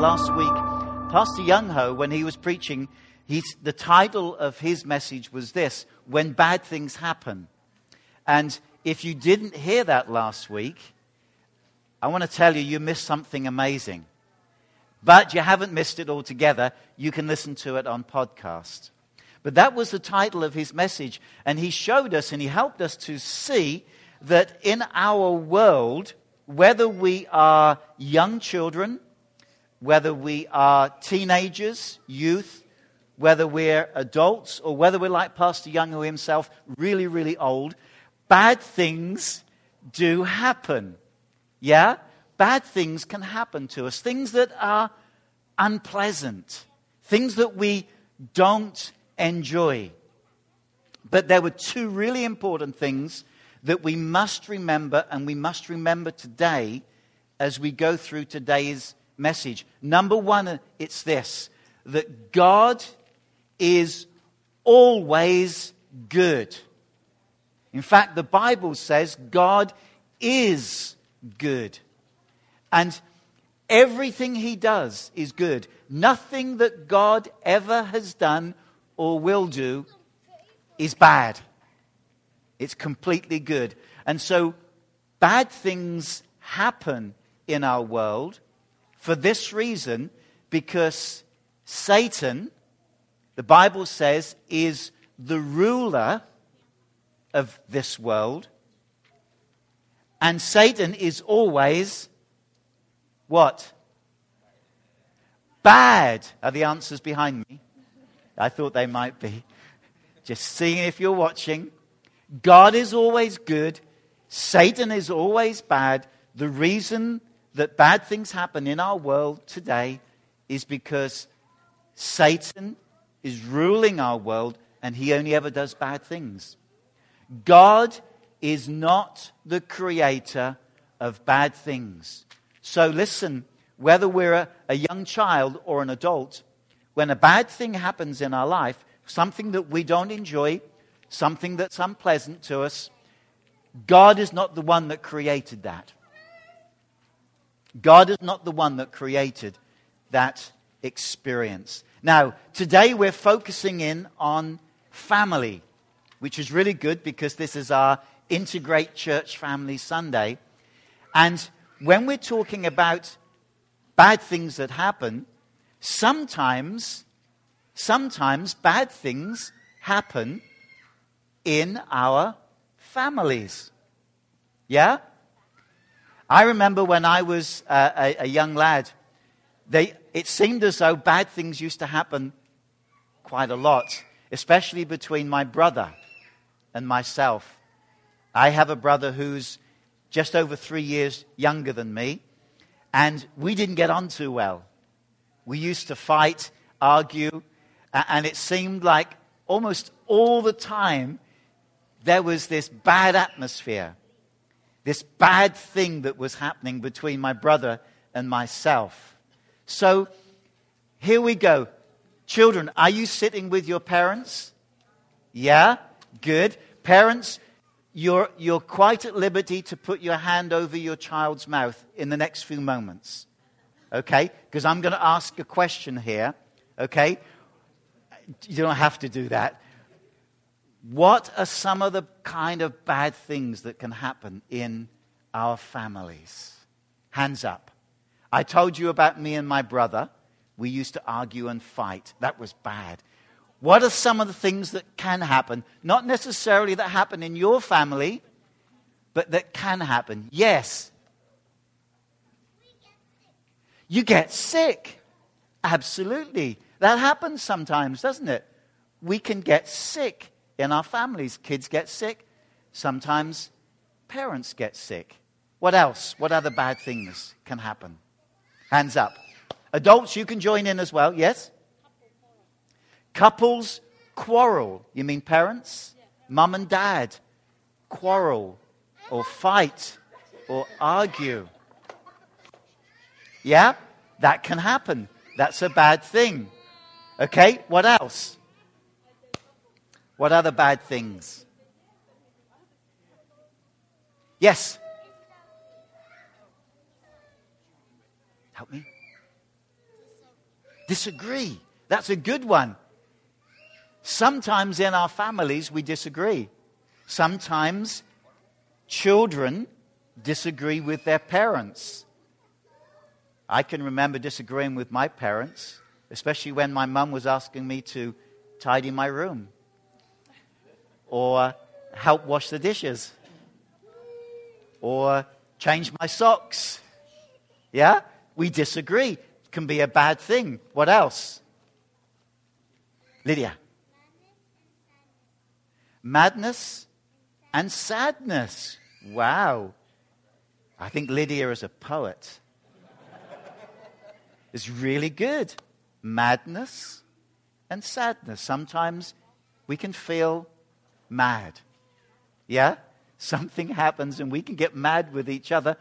Last week, Pastor Youngho, when he was preaching, he's, the title of his message was this When Bad Things Happen. And if you didn't hear that last week, I want to tell you, you missed something amazing. But you haven't missed it altogether. You can listen to it on podcast. But that was the title of his message. And he showed us and he helped us to see that in our world, whether we are young children, whether we are teenagers, youth, whether we're adults, or whether we're like Pastor Youngho himself, really, really old, bad things do happen. Yeah? Bad things can happen to us. Things that are unpleasant. Things that we don't enjoy. But there were two really important things that we must remember, and we must remember today as we go through today's message. Number one, it's this that God is always good. In fact, the Bible says God is good. And everything he does is good. Nothing that God ever has done or will do is bad. It's completely good. And so bad things happen in our world for this reason because Satan, the Bible says, is the ruler of this world. And Satan is always what? Bad are the answers behind me. I thought they might be. Just seeing if you're watching. God is always good. Satan is always bad. The reason that bad things happen in our world today is because Satan is ruling our world and he only ever does bad things. God is not the creator of bad things. So listen, whether we're a, a, young child or an adult, when a bad thing happens in our life, something that we don't enjoy, something that's unpleasant to us, God is not the one that created that. God is not the one that created that experience. Now, today we're focusing in on family, which is really good because this is our Integrate Church Family Sunday. And when we're talking about bad things that happen, sometimes, sometimes bad things happen in our families. Yeah? I remember when I was a, a, young lad, they, it seemed as though bad things used to happen quite a lot, especially between my brother and myself. I have a brother who's just over three years younger than me, and we didn't get on too well. We used to fight, argue, and it seemed like almost all the time there was this bad atmosphere this bad thing that was happening between my brother and myself. So here we go. Children, are you sitting with your parents? Yeah? Good. Parents, you're, you're quite at liberty to put your hand over your child's mouth in the next few moments. Okay? Because I'm going to ask a question here. Okay? You don't have to do that. What are some of the kind of bad things that can happen in our families? Hands up. I told you about me and my brother. We used to argue and fight. That was bad. What are some of the things that can happen? Not necessarily that happen in your family, but that can happen. Yes. You get sick. Absolutely. That happens sometimes, doesn't it? We can get sick in our families. Kids get sick. Sometimes parents get sick. What else? What other bad things can happen? Hands up. Adults, you can join in as well. Yes? Couples quarrel. You mean parents? Mum and dad quarrel or fight or argue. Yeah? That can happen. That's a bad thing. Okay? What else? What other bad things? Yes. Help me. Disagree. That's a good one. Sometimes in our families we disagree. Sometimes children disagree with their parents. I can remember disagreeing with my parents, especially when my mum was asking me to tidy my room or help wash the dishes or change my socks. Yeah? We disagree. It can be a bad thing. What else? Lydia. Madness and sadness. Wow. I think Lydia is a poet. It's really good. Madness and sadness. Sometimes we can feel mad. Yeah? Something happens and we can get mad with each other,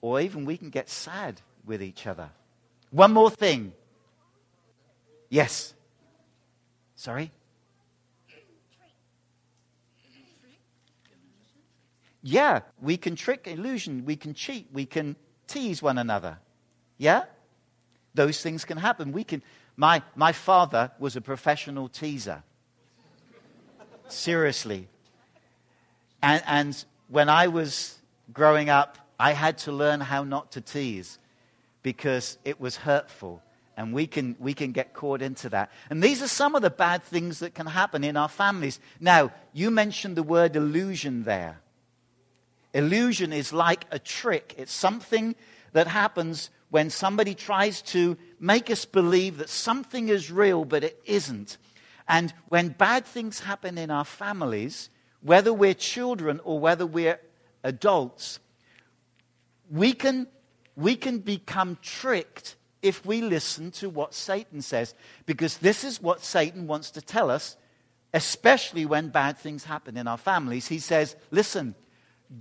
or even we can get sad with each other. One more thing. Yes. Sorry? Yeah, we can trick, illusion, we can cheat, we can tease one another. Yeah? Those things can happen. We can my my father was a professional teaser. Seriously. And and when I was growing up, I had to learn how not to tease because it was hurtful and we can, we can get caught into that. And these are some of the bad things that can happen in our families. Now, you mentioned the word illusion there. Illusion is like a trick, it's something that happens when somebody tries to make us believe that something is real, but it isn't. And when bad things happen in our families, whether we're children or whether we're adults, we can, we can become tricked if we listen to what Satan says. Because this is what Satan wants to tell us, especially when bad things happen in our families. He says, listen,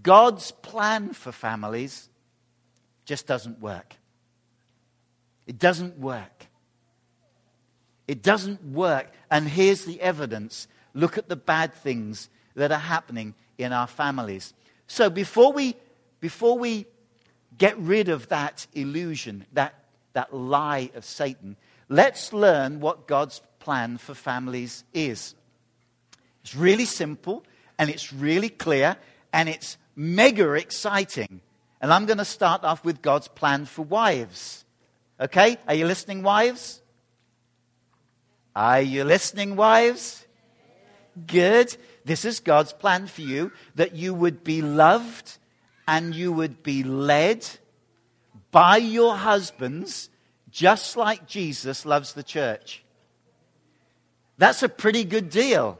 God's plan for families just doesn't work. It doesn't work. It doesn't work. And here's the evidence look at the bad things that are happening in our families. So before we, before we get rid of that illusion, that, that lie of Satan, let's learn what God's plan for families is. It's really simple and it's really clear and it's mega exciting. And I'm going to start off with God's plan for wives. Okay? Are you listening, wives? Are you listening, wives? Good. This is God's plan for you that you would be loved and you would be led by your husbands just like Jesus loves the church. That's a pretty good deal.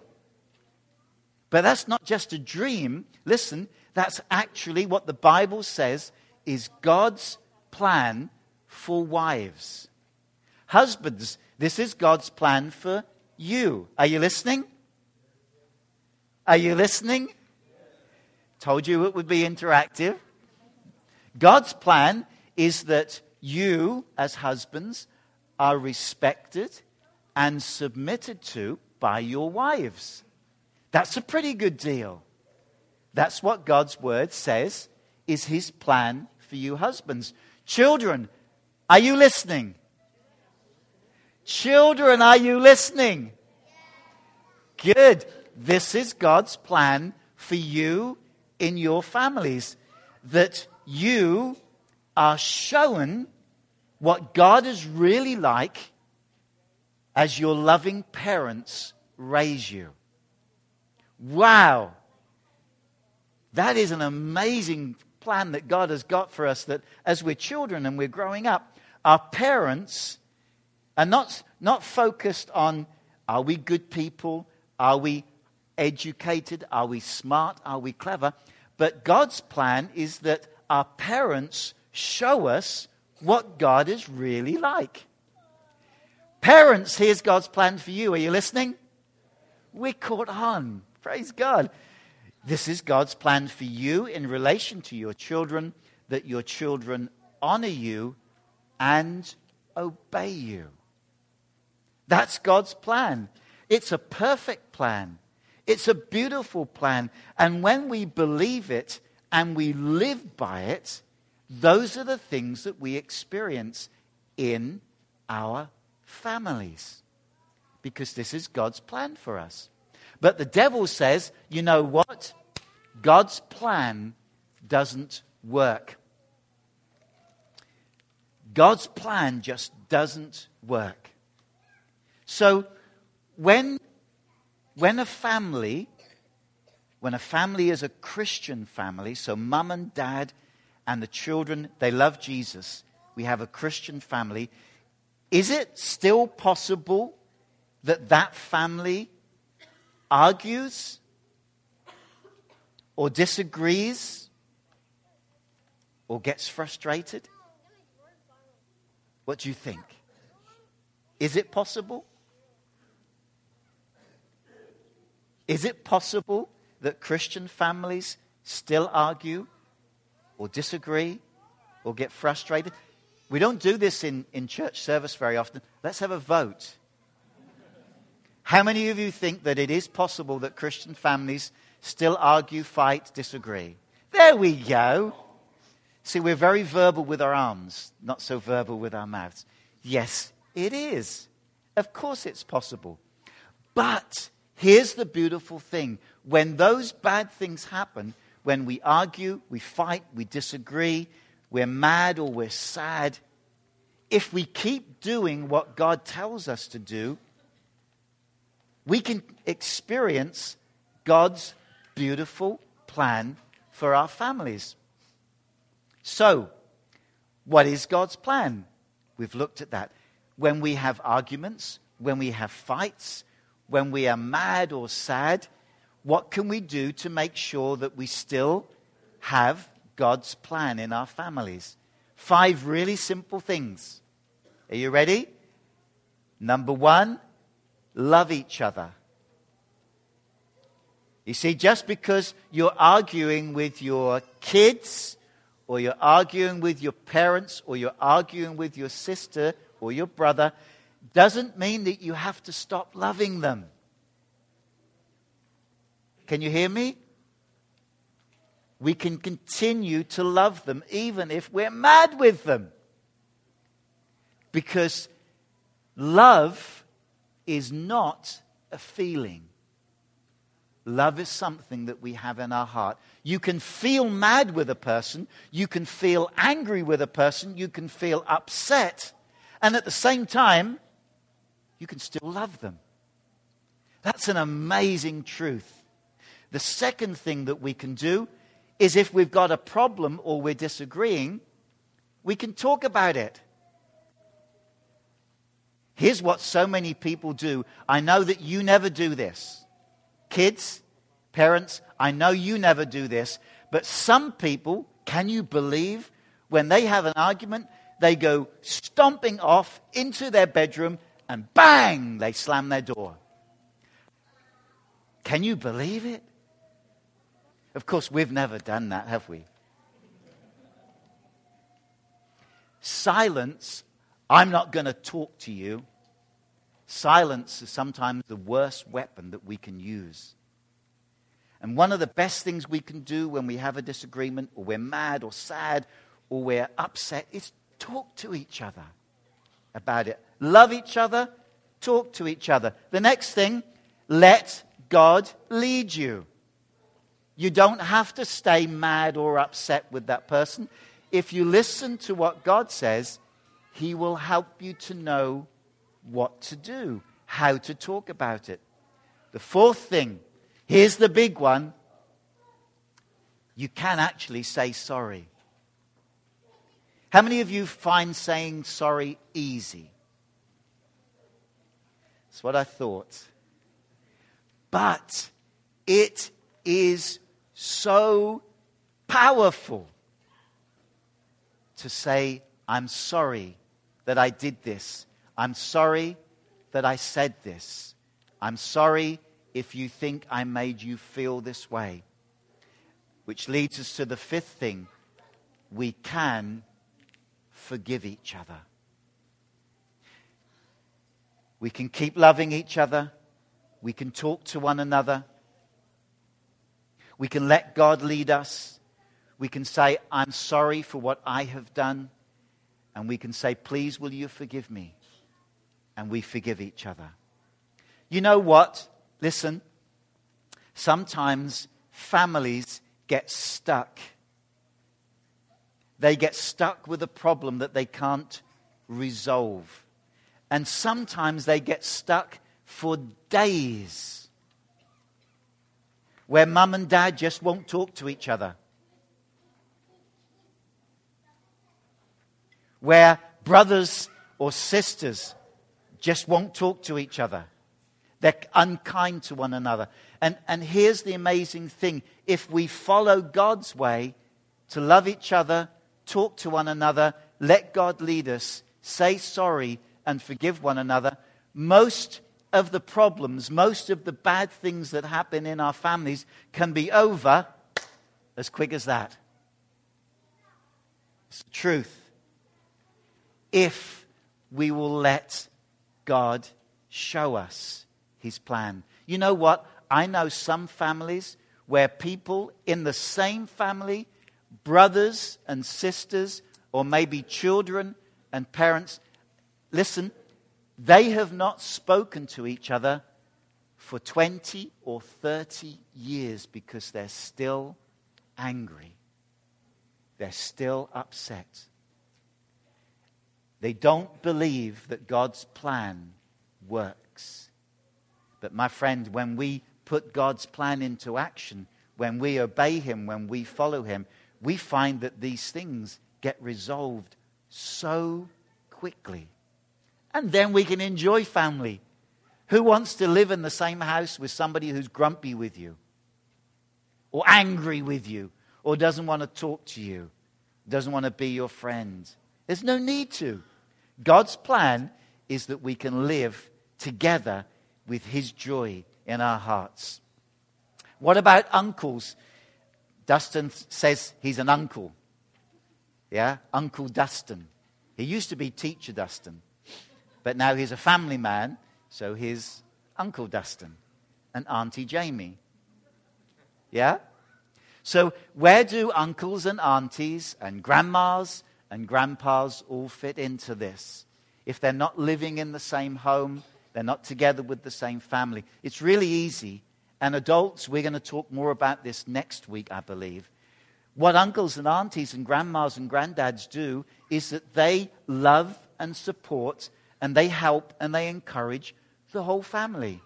But that's not just a dream. Listen, that's actually what the Bible says is God's plan for wives. Husbands, this is God's plan for you. Are you listening? Are you listening? Told you it would be interactive. God's plan is that you, as husbands, are respected and submitted to by your wives. That's a pretty good deal. That's what God's word says is his plan for you husbands. Children, are you listening? Children, are you listening? Good. This is God's plan for you in your families. That you are shown what God is really like as your loving parents raise you. Wow. That is an amazing plan that God has got for us that as we're children and we're growing up, our parents are not, not focused on are we good people? Are we educated? Are we smart? Are we clever? But God's plan is that our parents show us what God is really like. Parents, here's God's plan for you. Are you listening? We're caught on. Praise God. This is God's plan for you in relation to your children, that your children honor you and obey you. That's God's plan. It's a perfect plan. It's a beautiful plan. And when we believe it and we live by it, those are the things that we experience in our families. Because this is God's plan for us. But the devil says, you know what? God's plan doesn't work. God's plan just doesn't work. So when, when a family, when a family is a Christian family, so mum and dad and the children, they love Jesus, we have a Christian family, is it still possible that that family argues or disagrees or gets frustrated? What do you think? Is it possible? Is it possible that Christian families still argue or disagree or get frustrated? We don't do this in, in church service very often. Let's have a vote. How many of you think that it is possible that Christian families still argue, fight, disagree? There we go. See, we're very verbal with our arms, not so verbal with our mouths. Yes, it is. Of course, it's possible. But here's the beautiful thing when those bad things happen, when we argue, we fight, we disagree, we're mad or we're sad, if we keep doing what God tells us to do, we can experience God's beautiful plan for our families. So, what is God's plan? We've looked at that. When we have arguments, when we have fights, when we are mad or sad, what can we do to make sure that we still have God's plan in our families? Five really simple things. Are you ready? Number one, love each other. You see, just because you're arguing with your kids, or you're arguing with your parents, or you're arguing with your sister or your brother, doesn't mean that you have to stop loving them. Can you hear me? We can continue to love them even if we're mad with them. Because love is not a feeling. Love is something that we have in our heart. You can feel mad with a person, you can feel angry with a person, you can feel upset, and at the same time, you can still love them. That's an amazing truth. The second thing that we can do is if we've got a problem or we're disagreeing, we can talk about it. Here's what so many people do. I know that you never do this. Kids, parents, I know you never do this, but some people, can you believe, when they have an argument, they go stomping off into their bedroom and bang, they slam their door. Can you believe it? Of course, we've never done that, have we? Silence I'm not going to talk to you. Silence is sometimes the worst weapon that we can use. And one of the best things we can do when we have a disagreement, or we're mad, or sad, or we're upset, is talk to each other about it. Love each other, talk to each other. The next thing, let God lead you. You don't have to stay mad or upset with that person. If you listen to what God says, he will help you to know what to do, how to talk about it. The fourth thing, here's the big one you can actually say sorry. How many of you find saying sorry easy? That's what I thought. But it is so powerful to say, I'm sorry that I did this. I'm sorry that I said this. I'm sorry if you think I made you feel this way. Which leads us to the fifth thing we can forgive each other. We can keep loving each other. We can talk to one another. We can let God lead us. We can say, I'm sorry for what I have done. And we can say, Please, will you forgive me? And we forgive each other. You know what? Listen. Sometimes families get stuck. They get stuck with a problem that they can't resolve. And sometimes they get stuck for days where mum and dad just won't talk to each other. Where brothers or sisters just won't talk to each other. They're unkind to one another. And, and here's the amazing thing if we follow God's way to love each other, talk to one another, let God lead us, say sorry, and forgive one another, most of the problems, most of the bad things that happen in our families can be over as quick as that. It's the truth. If we will let God show us his plan. You know what? I know some families where people in the same family, brothers and sisters, or maybe children and parents, listen, they have not spoken to each other for 20 or 30 years because they're still angry. They're still upset. They don't believe that God's plan works. But, my friend, when we put God's plan into action, when we obey Him, when we follow Him, we find that these things get resolved so quickly. And then we can enjoy family. Who wants to live in the same house with somebody who's grumpy with you, or angry with you, or doesn't want to talk to you, doesn't want to be your friend? There's no need to. God's plan is that we can live together with His joy in our hearts. What about uncles? Dustin says he's an uncle. Yeah, Uncle Dustin. He used to be Teacher Dustin. But now he's a family man, so he's Uncle Dustin and Auntie Jamie. Yeah? So, where do uncles and aunties and grandmas and grandpas all fit into this? If they're not living in the same home, they're not together with the same family. It's really easy. And adults, we're going to talk more about this next week, I believe. What uncles and aunties and grandmas and granddads do is that they love and support and they help and they encourage the whole family.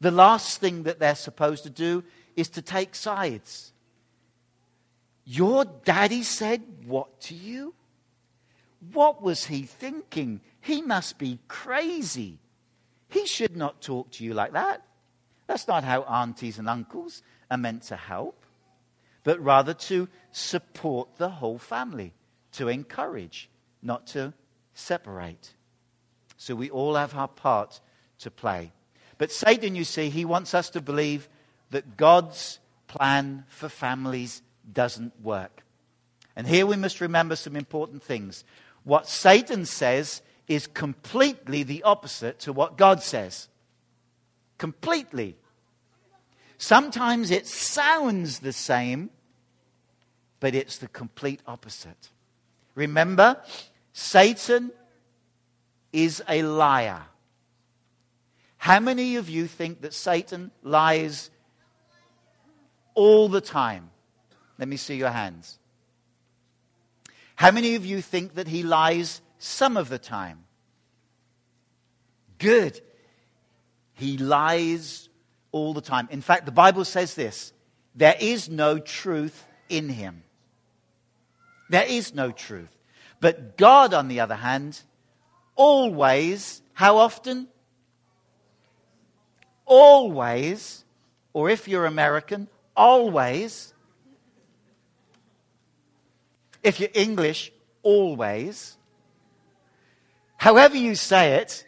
The last thing that they're supposed to do is to take sides. Your daddy said what to you? What was he thinking? He must be crazy. He should not talk to you like that. That's not how aunties and uncles are meant to help, but rather to support the whole family, to encourage, not to separate. So we all have our part to play. But Satan, you see, he wants us to believe that God's plan for families doesn't work. And here we must remember some important things. What Satan says is completely the opposite to what God says. Completely. Sometimes it sounds the same, but it's the complete opposite. Remember, Satan is a liar. How many of you think that Satan lies all the time? Let me see your hands. How many of you think that he lies some of the time? Good. He lies all the time. In fact, the Bible says this there is no truth in him. There is no truth. But God, on the other hand, always, how often? Always, or if you're American, always. If you're English, always. However you say it,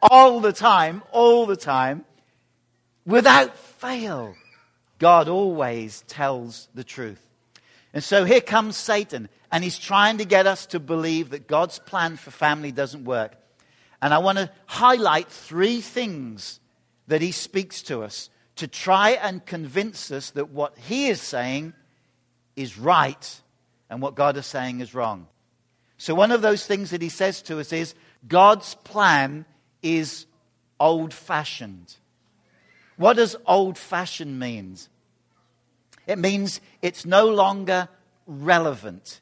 all the time, all the time, without fail, God always tells the truth. And so here comes Satan and he's trying to get us to believe that God's plan for family doesn't work. And I want to highlight three things that he speaks to us to try and convince us that what he is saying is right and what God is saying is wrong. So, one of those things that he says to us is God's plan is old fashioned. What does old fashioned mean? It means it's no longer relevant.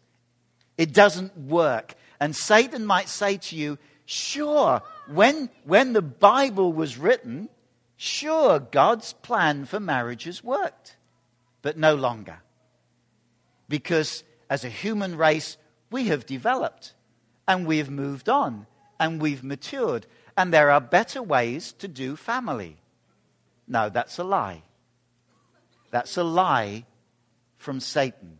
It doesn't work. And Satan might say to you, sure, when, when the Bible was written, sure, God's plan for marriages worked, but no longer. Because as a human race, we have developed and we've moved on and we've matured, and there are better ways to do family. No, that's a lie. That's a lie from Satan.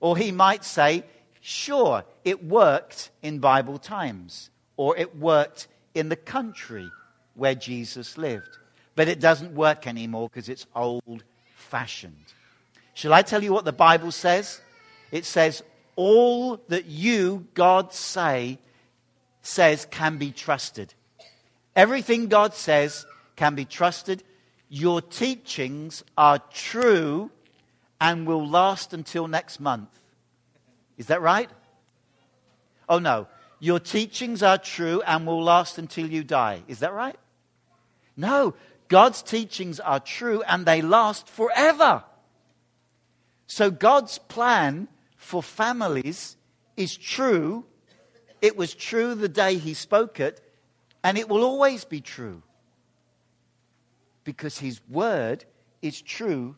Or he might say, sure, it worked in Bible times, or it worked in the country where Jesus lived. But it doesn't work anymore because it's old fashioned. Shall I tell you what the Bible says? It says, all that you, God, say, says can be trusted. Everything God says can be trusted. Your teachings are true and will last until next month. Is that right? Oh, no. Your teachings are true and will last until you die. Is that right? No. God's teachings are true and they last forever. So God's plan for families is true. It was true the day he spoke it, and it will always be true. Because his word is true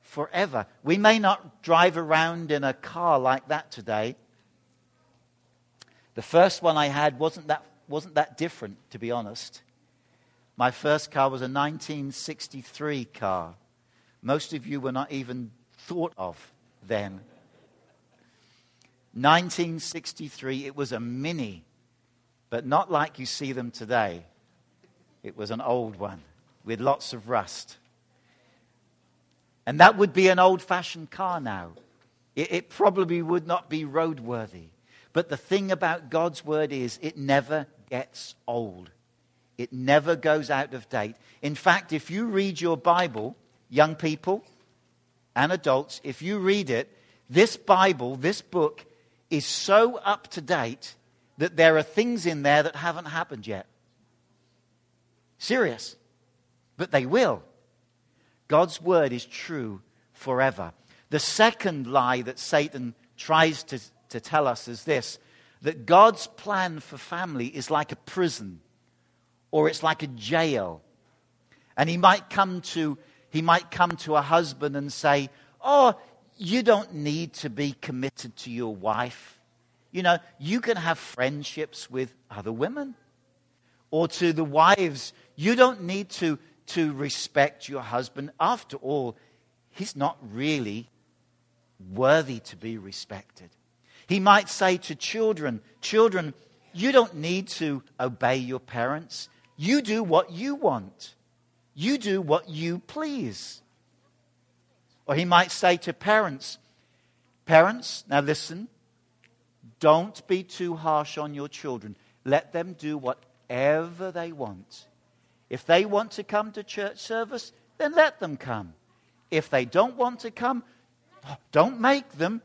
forever. We may not drive around in a car like that today. The first one I had wasn't that, wasn't that different, to be honest. My first car was a 1963 car. Most of you were not even thought of then. 1963, it was a mini, but not like you see them today. It was an old one with lots of rust. And that would be an old fashioned car now. It, it, probably would not be roadworthy. But the thing about God's word is it never gets old, it never goes out of date. In fact, if you read your Bible, young people and adults, if you read it, this Bible, this book, is so up to date that there are things in there that haven't happened yet. Serious. But they will. God's word is true forever. The second lie that Satan tries to, to tell us is this that God's plan for family is like a prison or it's like a jail. And he might come to he might come to a husband and say, "Oh, you don't need to be committed to your wife. You know, you can have friendships with other women." Or to the wives, you don't need to to respect your husband. After all, he's not really worthy to be respected. He might say to children, Children, you don't need to obey your parents. You do what you want, you do what you please. Or he might say to parents, Parents, now listen, don't be too harsh on your children. Let them do whatever they want. If they want to come to church service, then let them come. If they don't want to come, don't make them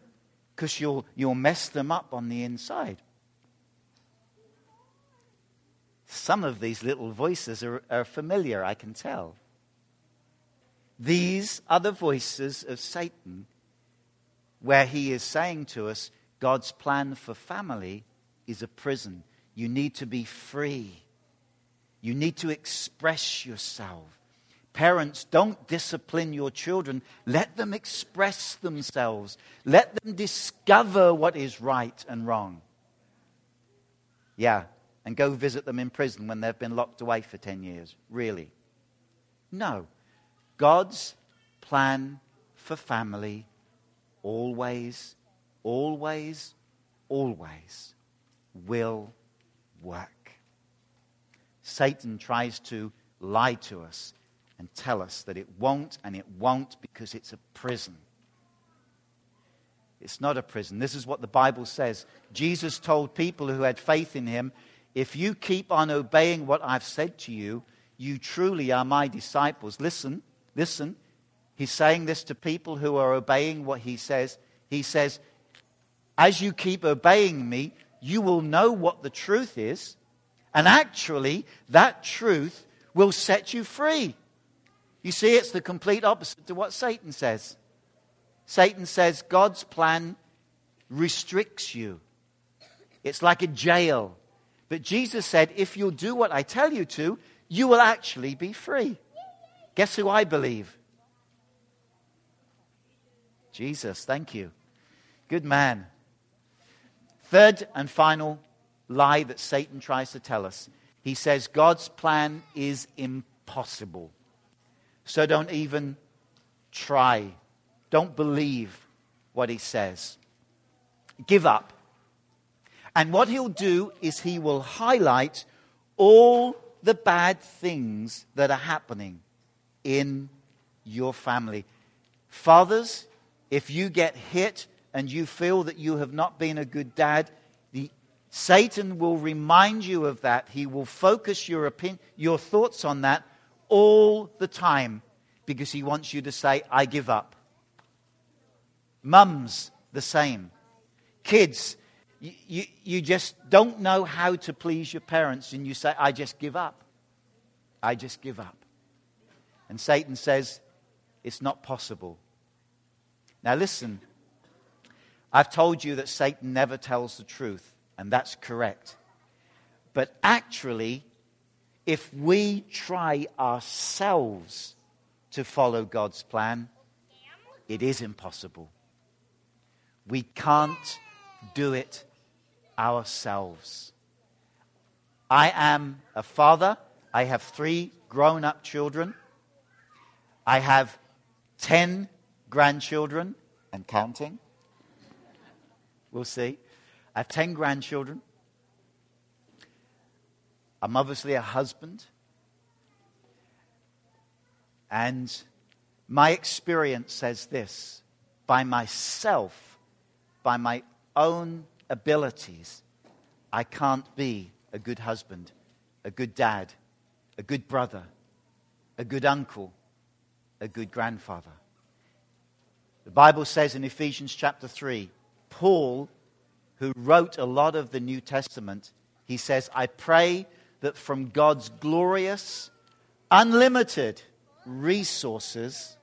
because you'll, you'll mess them up on the inside. Some of these little voices are, are familiar, I can tell. These are the voices of Satan, where he is saying to us, God's plan for family is a prison. You need to be free. You need to express yourself. Parents, don't discipline your children. Let them express themselves. Let them discover what is right and wrong. Yeah, and go visit them in prison when they've been locked away for 10 years. Really? No. God's plan for family always, always, always will work. Satan tries to lie to us and tell us that it won't and it won't because it's a prison. It's not a prison. This is what the Bible says. Jesus told people who had faith in him if you keep on obeying what I've said to you, you truly are my disciples. Listen, listen. He's saying this to people who are obeying what he says. He says, As you keep obeying me, you will know what the truth is. And actually, that truth will set you free. You see, it's the complete opposite to what Satan says. Satan says God's plan restricts you, it's like a jail. But Jesus said, if you'll do what I tell you to, you will actually be free. Guess who I believe? Jesus, thank you. Good man. Third and final lie that Satan tries to tell us he says God's plan is impossible. So don't even try. Don't believe what he says. Give up. And what he'll do is he will highlight all the bad things that are happening in your family. Fathers, if you get hit and you feel that you have not been a good dad, the, Satan will remind you of that. He will focus your, opinion, your thoughts on that all the time because he wants you to say, I give up. Mums, the same. Kids, you, you, you just don't know how to please your parents and you say, I just give up. I just give up. And Satan says, It's not possible. Now, listen, I've told you that Satan never tells the truth, and that's correct. But actually, if we try ourselves to follow God's plan, it is impossible. We can't do it ourselves. I am a father. I have three grown up children. I have 10 grandchildren and counting. We'll see. I have 10 grandchildren. I'm obviously a husband. And my experience says this by myself, by my own abilities, I can't be a good husband, a good dad, a good brother, a good uncle, a good grandfather. The Bible says in Ephesians chapter 3, Paul, who wrote a lot of the New Testament, he says, I pray that from God's glorious, unlimited resources,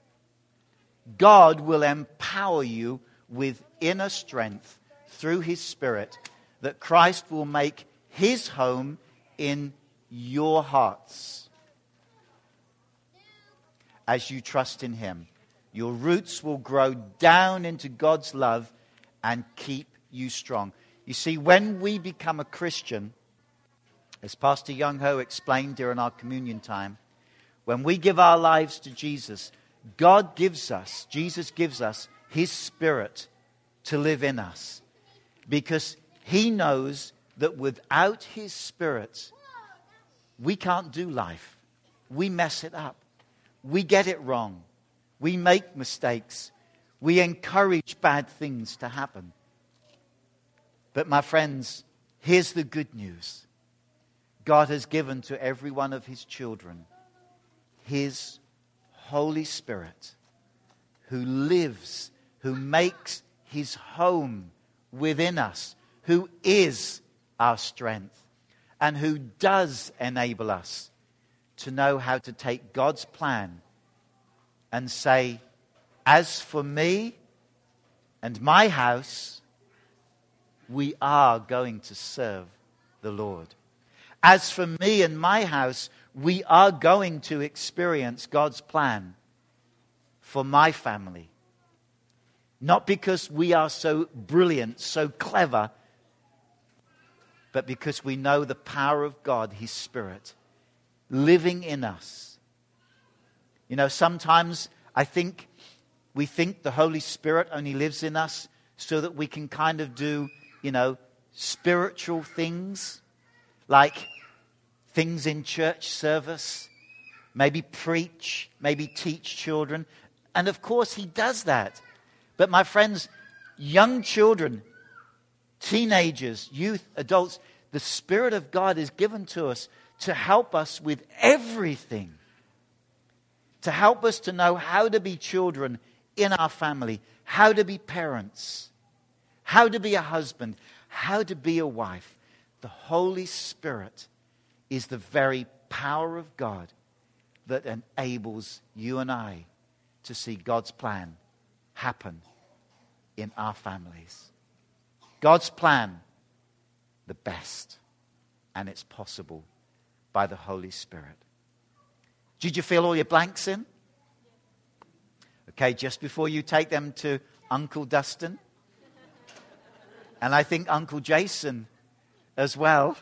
God will empower you with inner strength through his Spirit, that Christ will make his home in your hearts as you trust in him. Your roots will grow down into God's love and keep you strong. You see, when we become a Christian, as Pastor Young Ho explained during our communion time, when we give our lives to Jesus, God gives us, Jesus gives us His Spirit to live in us because He knows that without His Spirit, we can't do life. We mess it up. We get it wrong. We make mistakes. We encourage bad things to happen. But, my friends, here's the good news God has given to every one of His children His Holy Spirit, who lives, who makes His home within us, who is our strength, and who does enable us to know how to take God's plan and say, As for me and my house, we are going to serve the Lord. As for me and my house, we are going to experience God's plan for my family. Not because we are so brilliant, so clever, but because we know the power of God, His Spirit, living in us. You know, sometimes I think we think the Holy Spirit only lives in us so that we can kind of do, you know, spiritual things like things in church service, maybe preach, maybe teach children. And of course, He does that. But my friends, young children, teenagers, youth, adults, the Spirit of God is given to us to help us with everything, to help us to know how to be children in our family, how to be parents, how to be a husband, how to be a wife. The Holy Spirit is the very power of God that enables you and I to see God's plan happen in our families. God's plan, the best, and it's possible by the Holy Spirit. Did you fill all your blanks in? Okay, just before you take them to Uncle Dustin, and I think Uncle Jason as well.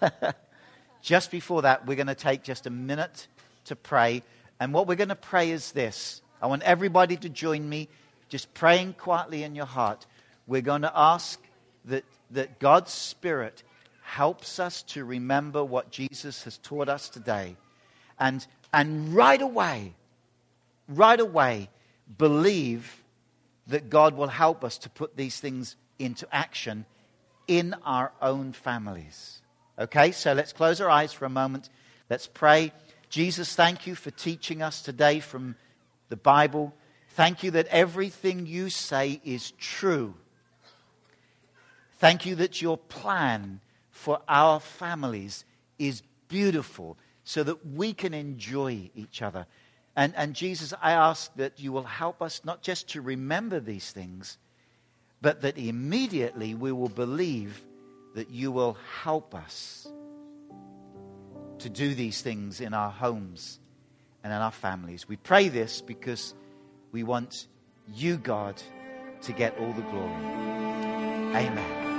just before that, we're going to take just a minute to pray. And what we're going to pray is this I want everybody to join me, just praying quietly in your heart. We're going to ask that, that God's Spirit helps us to remember what Jesus has taught us today. And, and right away, right away, believe that God will help us to put these things into action in our own families. Okay, so let's close our eyes for a moment. Let's pray. Jesus, thank you for teaching us today from the Bible. Thank you that everything you say is true. Thank you that your plan for our families is beautiful so that we can enjoy each other. And, and Jesus, I ask that you will help us not just to remember these things, but that immediately we will believe that you will help us to do these things in our homes and in our families. We pray this because we want you, God, to get all the glory. Amen.